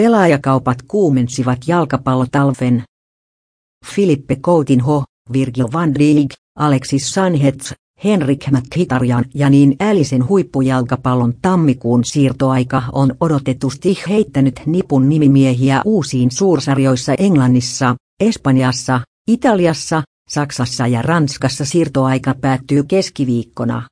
Pelaajakaupat kuumensivat jalkapallotalven. Filippe Coutinho, Virgil van Dijk, Alexis Sanhets, Henrik Mkhitaryan ja niin älisen huippujalkapallon tammikuun siirtoaika on odotetusti heittänyt nipun nimimiehiä uusiin suursarjoissa Englannissa, Espanjassa, Italiassa, Saksassa ja Ranskassa siirtoaika päättyy keskiviikkona.